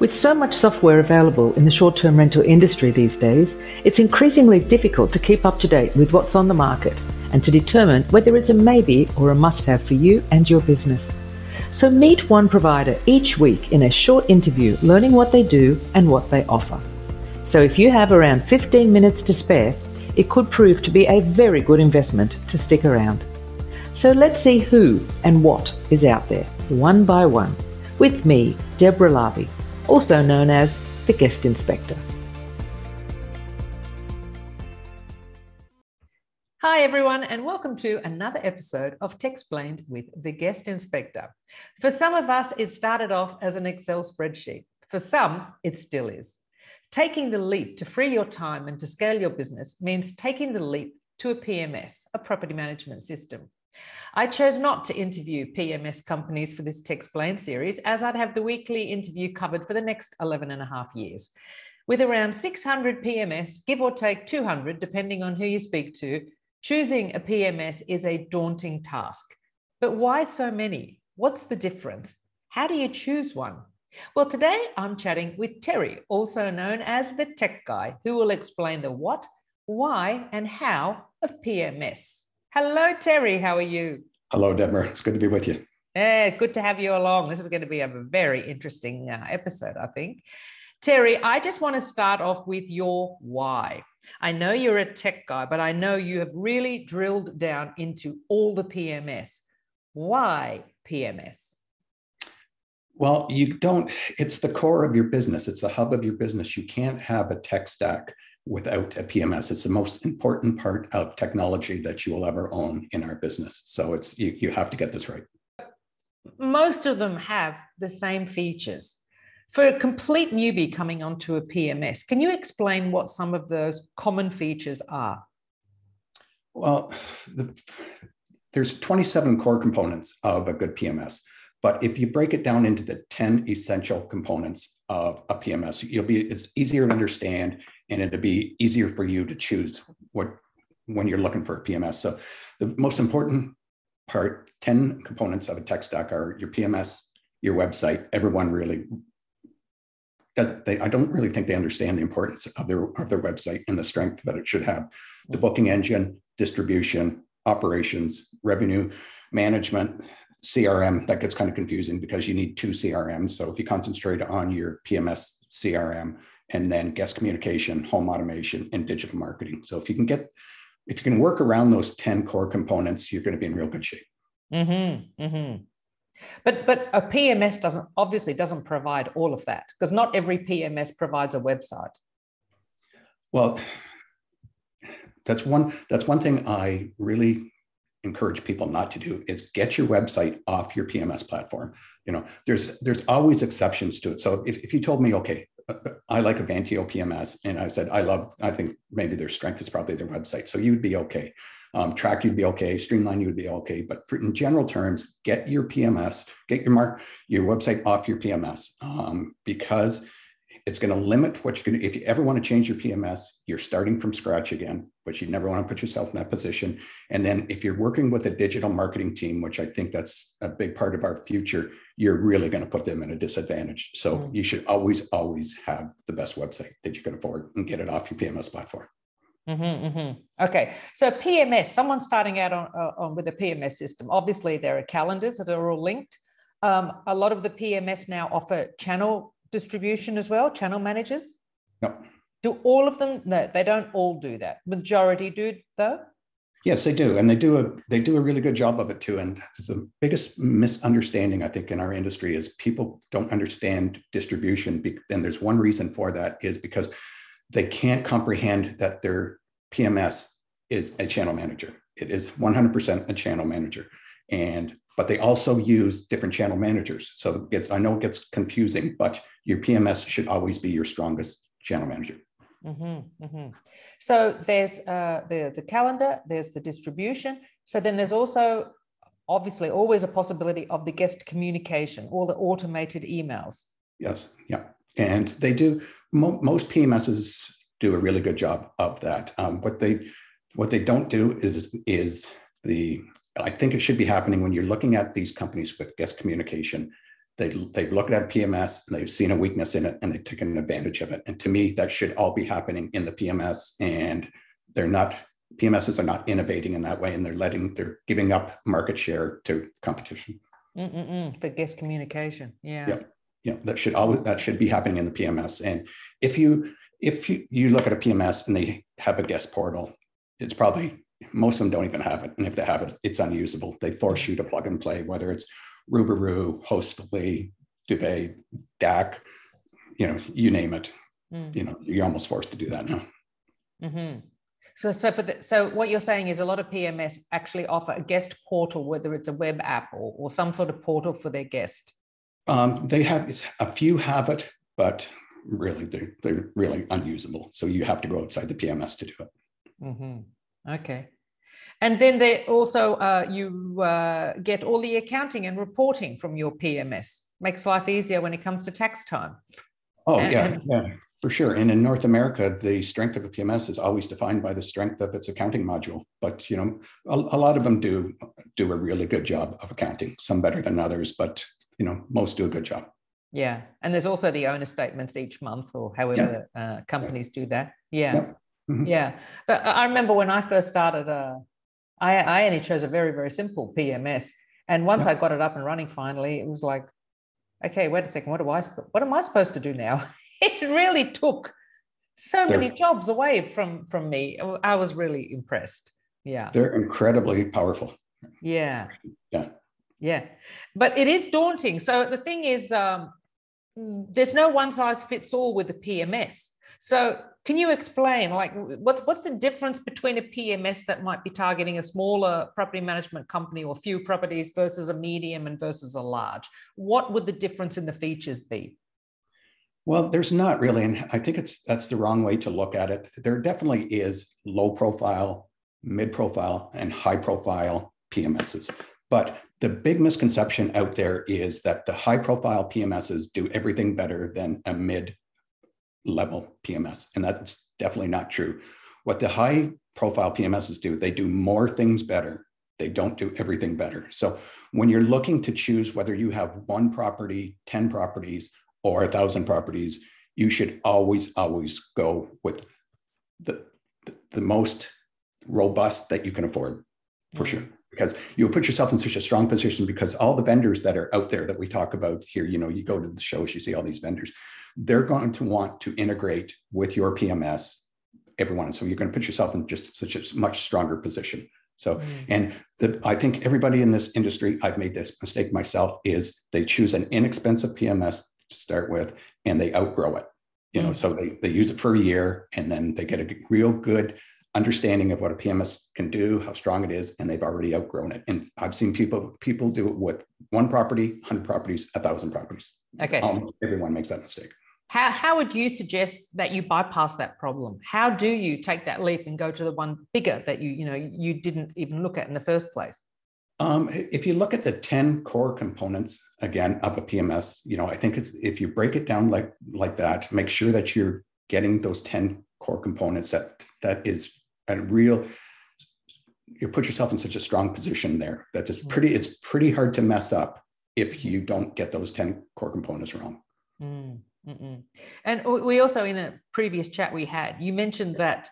With so much software available in the short term rental industry these days, it's increasingly difficult to keep up to date with what's on the market and to determine whether it's a maybe or a must have for you and your business. So meet one provider each week in a short interview learning what they do and what they offer. So if you have around 15 minutes to spare, it could prove to be a very good investment to stick around. So let's see who and what is out there, one by one, with me, Deborah Larby also known as the guest innspector. Hi, everyone, and welcome to another episode of Techsplained with the Guest Innspector. For some of us, it started off as an Excel spreadsheet. For some, it still is. Taking the leap to free your time and to scale your business means taking the leap to a PMS, a property management system. I chose not to interview PMS companies for this Techsplained series, as I'd have the weekly interview covered for the next 11 and a half years. With around 600 PMS, give or take 200, depending on who you speak to, choosing a PMS is a daunting task. But why so many? What's the difference? How do you choose one? Well, today I'm chatting with Terry, also known as the Tech Guy, who will explain the what, why, and how of PMS. Hello, Terry. How are you? Hello, Deborah. It's good to be with you. Yeah, good to have you along. This is going to be a very interesting uh, episode, I think. Terry, I just want to start off with your why. I know you're a tech guy, but I know you have really drilled down into all the PMS. Why PMS? Well, you don't, it's the core of your business, it's the hub of your business. You can't have a tech stack without a PMS. It's the most important part of technology that you will ever own in our business. So it's you, you have to get this right. Most of them have the same features. For a complete newbie coming onto a PMS, can you explain what some of those common features are? Well, the, there's 27 core components of a good PMS. But if you break it down into the 10 essential components of a PMS, you'll be it's easier to understand and it'll be easier for you to choose what when you're looking for a PMS. So the most important part, 10 components of a tech stack are your PMS, your website. Everyone really does they I don't really think they understand the importance of their of their website and the strength that it should have. The booking engine, distribution, operations, revenue management, CRM, that gets kind of confusing because you need two CRMs. So if you concentrate on your PMS CRM and then guest communication, home automation, and digital marketing. So if you can get, if you can work around those 10 core components, you're going to be in real good shape. Mm-hmm, mm-hmm. But but a PMS doesn't obviously doesn't provide all of that because not every PMS provides a website. Well, that's one that's one thing I really encourage people not to do is get your website off your PMS platform. You know, there's there's always exceptions to it. So if, if you told me, okay, I like Avantio PMS, and I said I love, I think maybe their strength is probably their website. So you'd be okay. Um, track you'd be okay. Streamline you'd be okay. But for, in general terms, get your PMS, get your mark your website off your PMS um, because it's going to limit what you can if you ever want to change your pms you're starting from scratch again but you never want to put yourself in that position and then if you're working with a digital marketing team which i think that's a big part of our future you're really going to put them in a disadvantage so mm-hmm. you should always always have the best website that you can afford and get it off your pms platform Mm-hmm, mm-hmm. Okay, so PMS, someone starting out on, uh, on, with a PMS system. Obviously, there are calendars that are all linked. Um, a lot of the PMS now offer channel distribution as well, channel managers? No. Do all of them? No, they don't all do that. Majority do though. Yes, they do, and they do a they do a really good job of it too. And the biggest misunderstanding I think in our industry is people don't understand distribution. And there's one reason for that is because they can't comprehend that their PMS is a channel manager. It is 100% a channel manager, and but they also use different channel managers. So it gets I know it gets confusing, but your PMS should always be your strongest channel manager. Mm-hmm, mm-hmm. So there's uh, the, the calendar, there's the distribution. So then there's also obviously always a possibility of the guest communication, all the automated emails. Yes, yeah. And they do, mo- most PMSs do a really good job of that. Um, what they what they don't do is is the I think it should be happening when you're looking at these companies with guest communication They, they've looked at PMS and they've seen a weakness in it and they've taken advantage of it. And to me, that should all be happening in the PMS. And they're not, PMSs are not innovating in that way and they're letting, they're giving up market share to competition. Mm-mm-mm, the guest communication. Yeah. Yeah. Yeah. That should always, that should be happening in the PMS. And if you, if you, you look at a PMS and they have a guest portal, it's probably most of them don't even have it. And if they have it, it's unusable. They force you to plug and play, whether it's Ruberoo, Hostly, Duve, DAC, you know, you name it. Mm. You know, you're almost forced to do that now. Mm-hmm. So, so for the, so what you're saying is a lot of PMS actually offer a guest portal, whether it's a web app or, or some sort of portal for their guest. Um, they have a few have it, but really they're they're really unusable. So you have to go outside the PMS to do it. Mm-hmm. Okay. And then they also uh, you uh, get all the accounting and reporting from your PMS. Makes life easier when it comes to tax time. Oh and, yeah, yeah, for sure. And in North America, the strength of a PMS is always defined by the strength of its accounting module. But you know, a, a lot of them do do a really good job of accounting. Some better than others, but you know, most do a good job. Yeah, and there's also the owner statements each month, or however yeah. uh, companies yeah. do that. Yeah, yeah. Mm-hmm. yeah. But I remember when I first started. Uh, I, I only chose a very, very simple PMS. And once I got it up and running finally, it was like, okay, wait a second, what do I what am I supposed to do now? it really took so they're, many jobs away from from me. I was really impressed. Yeah. They're incredibly powerful. Yeah. Yeah. Yeah. But it is daunting. So the thing is, um, there's no one size fits all with the PMS. So can you explain, like, what, what's the difference between a PMS that might be targeting a smaller property management company or few properties versus a medium and versus a large? What would the difference in the features be? Well, there's not really, and I think it's that's the wrong way to look at it. There definitely is low profile, mid profile, and high profile PMSs. But the big misconception out there is that the high profile PMSs do everything better than a mid level PMS. And that's definitely not true. What the high profile PMSs do, they do more things better. They don't do everything better. So when you're looking to choose whether you have one property, 10 properties, or a thousand properties, you should always, always go with the, the, the most robust that you can afford for mm-hmm. sure because you'll put yourself in such a strong position because all the vendors that are out there that we talk about here you know you go to the shows you see all these vendors they're going to want to integrate with your PMS, everyone. So you're going to put yourself in just such a much stronger position. So, mm. and the, I think everybody in this industry, I've made this mistake myself, is they choose an inexpensive PMS to start with and they outgrow it. You know, mm. so they, they use it for a year and then they get a real good understanding of what a PMS can do, how strong it is, and they've already outgrown it. And I've seen people people do it with one property, hundred properties, a thousand properties. Okay, Almost everyone makes that mistake. How, how would you suggest that you bypass that problem? How do you take that leap and go to the one bigger that you you know you didn't even look at in the first place? Um, if you look at the 10 core components again of a PMS, you know, I think it's if you break it down like like that, make sure that you're getting those 10 core components that that is a real you put yourself in such a strong position there that it's pretty it's pretty hard to mess up if you don't get those 10 core components wrong. Mm. Mm-mm. And we also, in a previous chat we had, you mentioned that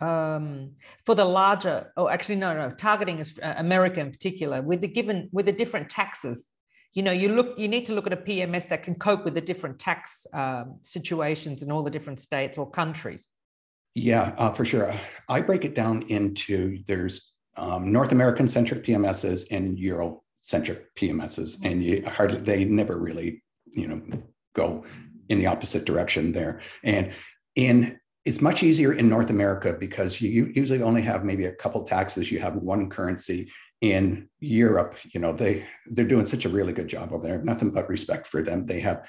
um, for the larger, oh, actually, no, no, targeting uh, America in particular, with the given, with the different taxes, you know, you look, you need to look at a PMS that can cope with the different tax um, situations in all the different states or countries. Yeah, uh, for sure. I break it down into there's um, North American centric PMSs and Euro centric PMSs, and you hardly they never really, you know, go in the opposite direction there. And in it's much easier in North America because you usually only have maybe a couple taxes. You have one currency. In Europe, you know they they're doing such a really good job over there. Nothing but respect for them. They have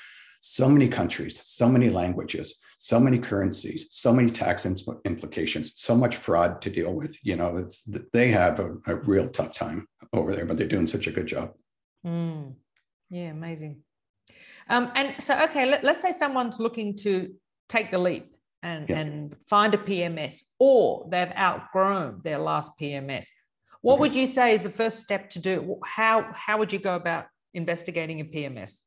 so many countries, so many languages, so many currencies, so many tax implications, so much fraud to deal with. You know, it's they have a, a real tough time over there, but they're doing such a good job. Mm. Yeah, amazing. Um, and so, okay, let, us say someone's looking to take the leap and, yes. and find a PMS, or they've outgrown their last PMS. What okay. would you say is the first step to do? How, how would you go about investigating a PMS?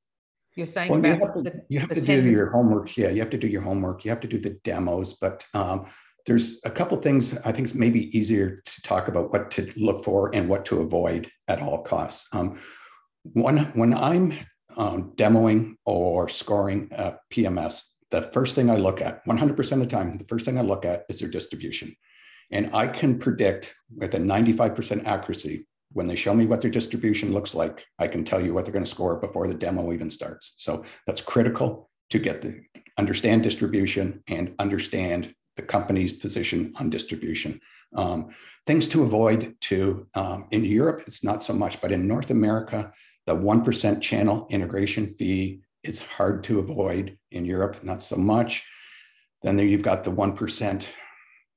You're saying Well, you about have to, the, you have to 10 do your homework. Yeah, you have to do your homework. You have to do the demos, but um, there's a couple things I think it's maybe easier to talk about what to look for and what to avoid at all costs. Um, when, when I'm um, demoing or scoring a PMS, the first thing I look at 100% of the time, the first thing I look at is their distribution. And I can predict with a 95% accuracy when they show me what their distribution looks like, I can tell you what they're going to score before the demo even starts. So that's critical to get the understand distribution and understand the company's position on distribution. Um, things to avoid to um, in Europe, it's not so much, but in North America, the 1% channel integration fee is hard to avoid in Europe, not so much. Then there you've got the 1%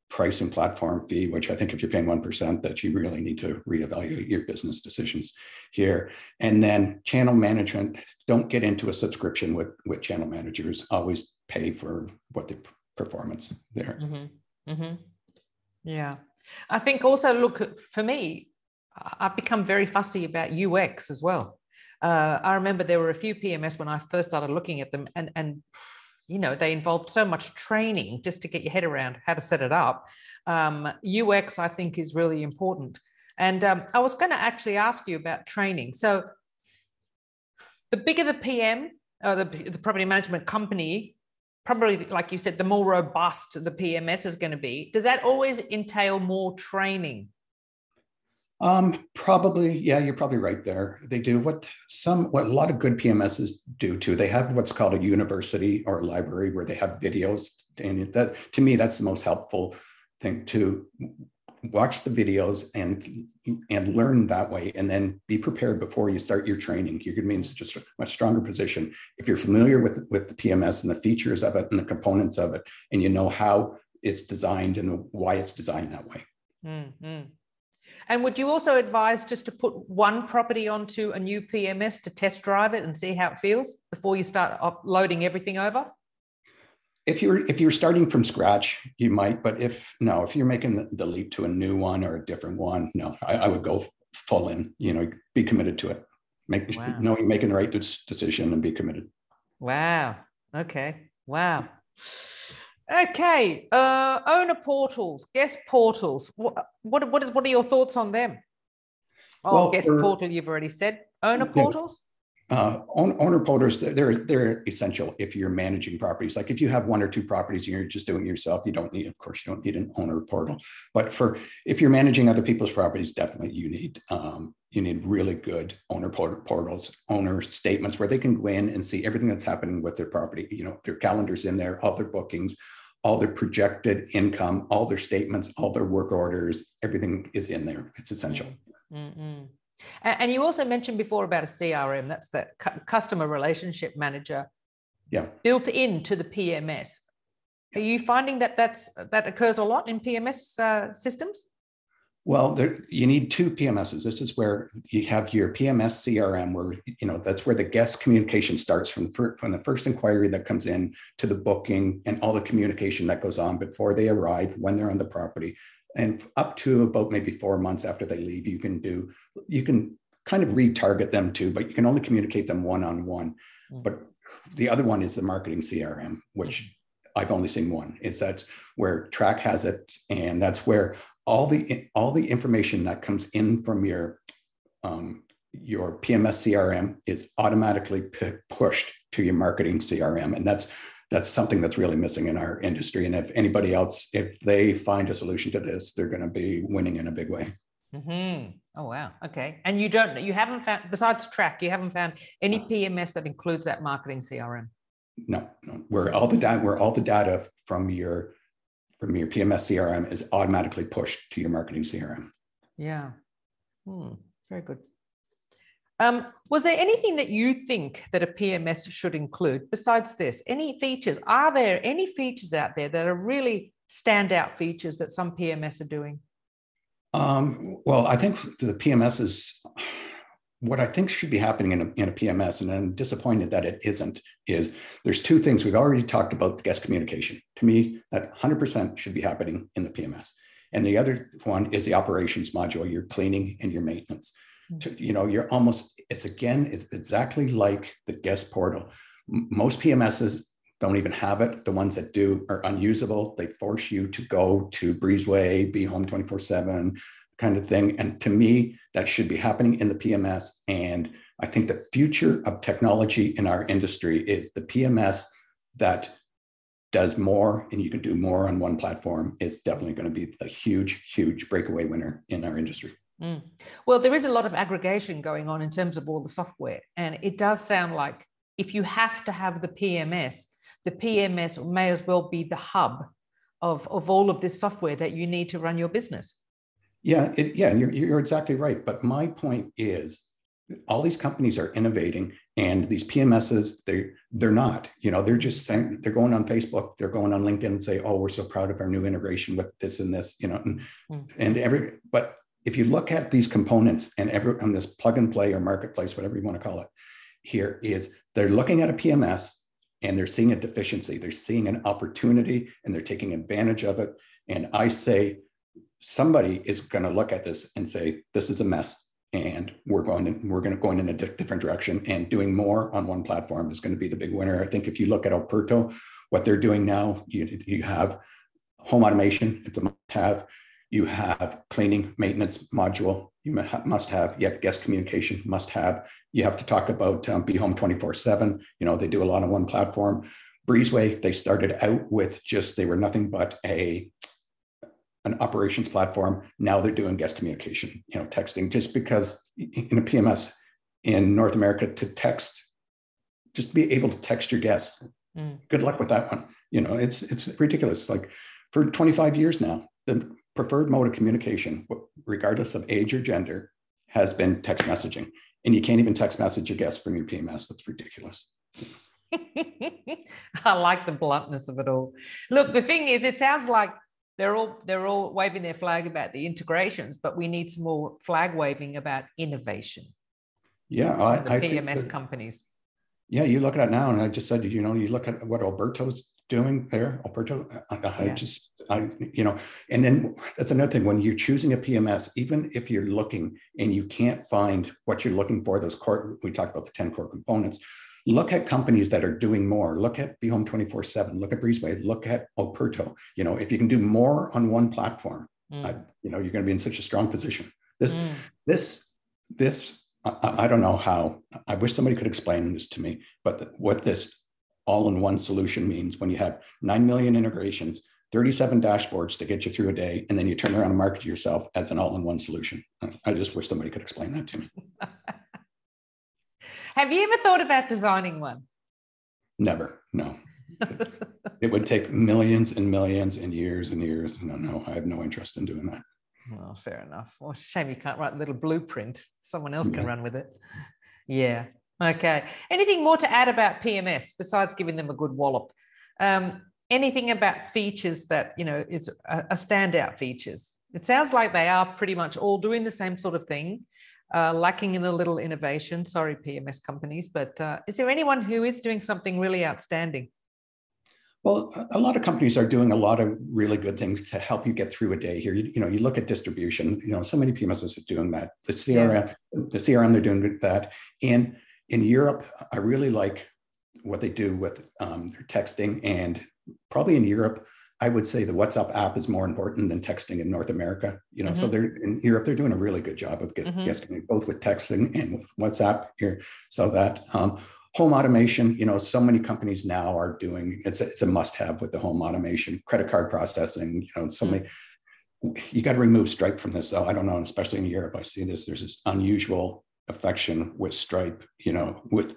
price and platform fee, which I think if you're paying 1%, that you really need to reevaluate your business decisions here. And then channel management, don't get into a subscription with, with channel managers. Always pay for what the performance there. Mm-hmm. Mm-hmm. Yeah. I think also, look, for me, I've become very fussy about UX as well. Uh, I remember there were a few PMS when I first started looking at them, and, and you know, they involved so much training just to get your head around how to set it up. Um, UX, I think, is really important. And um, I was going to actually ask you about training. So, the bigger the PM, or the, the property management company, probably, like you said, the more robust the PMS is going to be. Does that always entail more training? Um, probably, yeah, you're probably right there. They do what some, what a lot of good PMSs do too. They have what's called a university or a library where they have videos, and that to me that's the most helpful thing to watch the videos and and learn that way, and then be prepared before you start your training. You're going to be in just a much stronger position if you're familiar with with the PMS and the features of it and the components of it, and you know how it's designed and why it's designed that way. Mm-hmm. And would you also advise just to put one property onto a new PMS to test drive it and see how it feels before you start uploading everything over? If you're if you're starting from scratch, you might. But if no, if you're making the leap to a new one or a different one, no, I, I would go full in. You know, be committed to it. Make wow. know you're making the right decision and be committed. Wow. Okay. Wow. Okay, uh, owner portals, guest portals. What, what, what, is, what are your thoughts on them? Oh, well, guest for, portal, you've already said. Owner yeah, portals? Uh, owner portals, they're, they're essential if you're managing properties. Like if you have one or two properties and you're just doing it yourself, you don't need, of course, you don't need an owner portal. But for if you're managing other people's properties, definitely you need um, you need really good owner portals, owner statements where they can go in and see everything that's happening with their property. You know, their calendars in there, all their bookings, all their projected income, all their statements, all their work orders, everything is in there. It's essential. Mm-hmm. And you also mentioned before about a CRM, that's the customer relationship manager. Yeah. Built into the PMS. Are you finding that that's that occurs a lot in PMS uh, systems? Well, there, you need two PMSs. This is where you have your PMS CRM, where you know that's where the guest communication starts from the, from the first inquiry that comes in to the booking and all the communication that goes on before they arrive, when they're on the property, and up to about maybe four months after they leave. You can do you can kind of retarget them too, but you can only communicate them one on one. But the other one is the marketing CRM, which mm-hmm. I've only seen one. Is that's where Track has it, and that's where all the all the information that comes in from your um, your PMS CRM is automatically p- pushed to your marketing CRM, and that's that's something that's really missing in our industry. And if anybody else, if they find a solution to this, they're going to be winning in a big way. Mm-hmm. Oh wow. Okay. And you don't, you haven't found besides Track, you haven't found any PMS that includes that marketing CRM. No, no. Where all the data, where all the data from your from your PMS CRM is automatically pushed to your marketing CRM. Yeah. Hmm. Very good. Um, was there anything that you think that a PMS should include besides this? Any features? Are there any features out there that are really standout features that some PMS are doing? Um, well, I think the PMS is what I think should be happening in a, in a PMS, and I'm disappointed that it isn't, is there's two things. We've already talked about the guest communication. To me, that 100% should be happening in the PMS. And the other one is the operations module, your cleaning and your maintenance. Mm-hmm. to, you know, you're almost, it's again, it's exactly like the guest portal. M- Most PMSs don't even have it. The ones that do are unusable. They force you to go to Breezeway, be home 24 7 kind of thing. And to me, that should be happening in the PMS. And I think the future of technology in our industry is the PMS that does more and you can do more on one platform is definitely going to be a huge, huge breakaway winner in our industry. Mm. Well, there is a lot of aggregation going on in terms of all the software. And it does sound like if you have to have the PMS, the PMS may as well be the hub of, of all of this software that you need to run your business. Yeah, it, yeah, you're, you're exactly right. But my point is all these companies are innovating and these pms's they they're not you know they're just saying they're going on facebook they're going on linkedin and say oh we're so proud of our new integration with this and this you know and, mm. and every but if you look at these components and every on this plug and play or marketplace whatever you want to call it here is they're looking at a pms and they're seeing a deficiency they're seeing an opportunity and they're taking advantage of it and i say somebody is going to look at this and say this is a mess and we're going to, we're going to go in a different direction and doing more on one platform is going to be the big winner. I think if you look at Operto, what they're doing now, you, you have home automation, it's a must have. You have cleaning maintenance module, you must have. You have guest communication, must have. You have to talk about um, Be Home 24 7. You know, they do a lot on one platform. Breezeway, they started out with just, they were nothing but a an operations platform. Now they're doing guest communication, you know, texting, just because in a PMS in North America to text, just be able to text your guests. Mm. Good luck with that one. You know, it's it's ridiculous. Like for 25 years now, the preferred mode of communication, regardless of age or gender, has been text messaging. And you can't even text message a guest from your PMS. That's ridiculous. I like the bluntness of it all. Look, the thing is, it sounds like they're all they're all waving their flag about the integrations, but we need some more flag waving about innovation. Yeah, I, the I PMS companies. Yeah, you look at it now, and I just said, you know, you look at what Operto's doing there. Operto, I, I yeah. just, I, you know, and then that's another thing. When you're choosing a PMS, even if you're looking and you can't find what you're looking for, those core, we talked about the 10 core components, look at companies that are doing more. Look at Be Home 24 7. Look at Breezeway. Look at Operto. You know, if you can do more on one platform, mm. uh, you know, you're going to be in such a strong position. This, mm. this, this, I, I, don't know how. I wish somebody could explain this to me. But the, what this all-in-one solution means when you have nine million integrations, 37 dashboards to get you through a day, and then you turn around and market yourself as an all-in-one solution. I just wish somebody could explain that to me. Have you ever thought about designing one? Never. No. it would take millions and millions and years and years. No, no, I have no interest in doing that. Well, fair enough. Well, shame you can't write a little blueprint. Someone else yeah. can run with it. Yeah. Okay. Anything more to add about PMS besides giving them a good wallop? Um, anything about features that you know is a, a standout features? It sounds like they are pretty much all doing the same sort of thing uh, lacking in a little innovation. Sorry, PMS companies, but uh, is there anyone who is doing something really outstanding? Well, a lot of companies are doing a lot of really good things to help you get through a day here. You, you know, you look at distribution, you know, so many PMSs are doing that. The CRM, yeah. the CRM, they're doing that. And in Europe, I really like what they do with um, their texting. And probably in Europe, I would say the WhatsApp app is more important than texting in North America. You know, mm-hmm. so they're in Europe, they're doing a really good job of getting mm-hmm. both with texting and with WhatsApp here. So that um, home automation, you know, so many companies now are doing it's a, it's a must-have with the home automation, credit card processing. You know, so mm-hmm. many. You got to remove Stripe from this, though. I don't know, especially in Europe, I see this. There's this unusual affection with Stripe. You know, with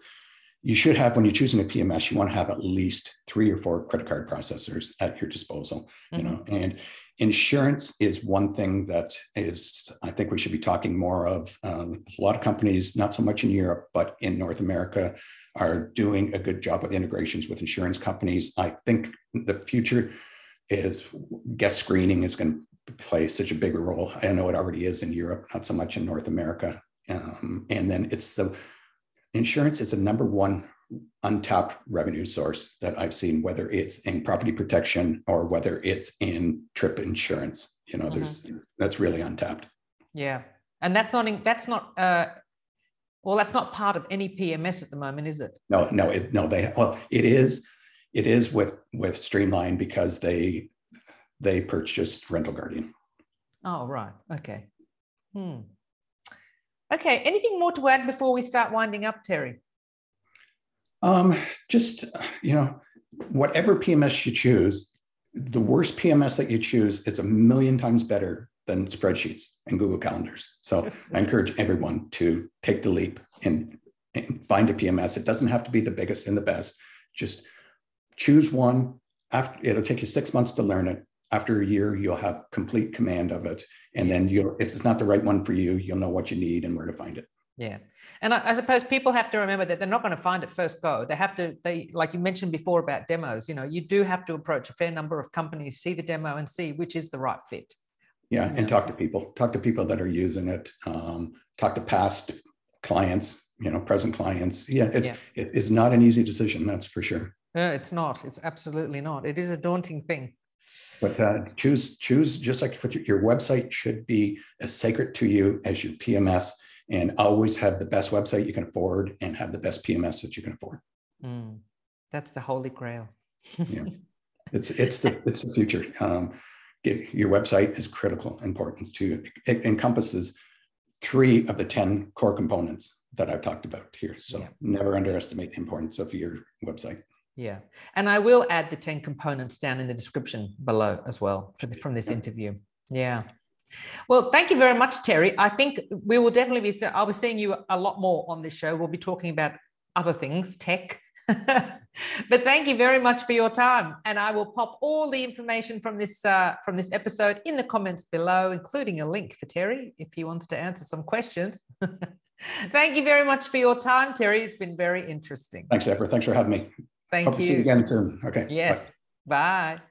you should have when you're choosing a PMS, you want to have at least three or four credit card processors at your disposal. Mm-hmm. You know, and insurance is one thing that is I think we should be talking more of. Um, a lot of companies, not so much in Europe, but in North America, are doing a good job with integrations with insurance companies. I think the future is guest screening is going to play such a bigger role. I know it already is in Europe, not so much in North America. Um, and then it's the insurance is a number one untapped revenue source that I've seen, whether it's in property protection or whether it's in trip insurance. You know, mm-hmm. there's that's really untapped. Yeah, And that's not in, that's not uh, well, that's not part of any PMS at the moment, is it? No, no, it, no. They well, it is, it is with with Streamline because they they purchased Rental Guardian. Oh right, okay. Hmm. Okay. Anything more to add before we start winding up, Terry? Um, just you know, whatever PMS you choose, the worst PMS that you choose is a million times better than spreadsheets and Google Calendars. So I encourage everyone to take the leap and, and, find a PMS. It doesn't have to be the biggest and the best. Just choose one. After it'll take you six months to learn it. After a year, you'll have complete command of it. And then you'll, if it's not the right one for you, you'll know what you need and where to find it. Yeah. And I, I, suppose people have to remember that they're not going to find it first go. They have to, they, like you mentioned before about demos, you know, you do have to approach a fair number of companies, see the demo and see which is the right fit. Yeah. And talk to people, talk to people that are using it. Um, talk to past clients, you know, present clients. Yeah. It's, yeah. It, it's not an easy decision. That's for sure. No, it's not. It's absolutely not. It is a daunting thing. But uh, choose, choose just like with your, your website should be as sacred to you as your PMS and always have the best website you can afford and have the best PMS that you can afford. Mm, that's the holy grail. yeah, it's it's the it's the future. Um, get, your website is critical, important to it encompasses three of the ten core components that I've talked about here. So yeah. never underestimate the importance of your website. Yeah, and I will add the ten components down in the description below as well the, from this interview. Yeah. Well, thank you very much, Terry. I think we will definitely be, I'll be seeing you a lot more on this show. We'll be talking about other things, tech. but thank you very much for your time. And I will pop all the information from this uh, from this episode in the comments below, including a link for Terry if he wants to answer some questions. thank you very much for your time, Terry. It's been very interesting. Thanks, Ephra. Thanks for having me. Thank Hope you. to see you again soon. Okay. Yes. Bye. Bye.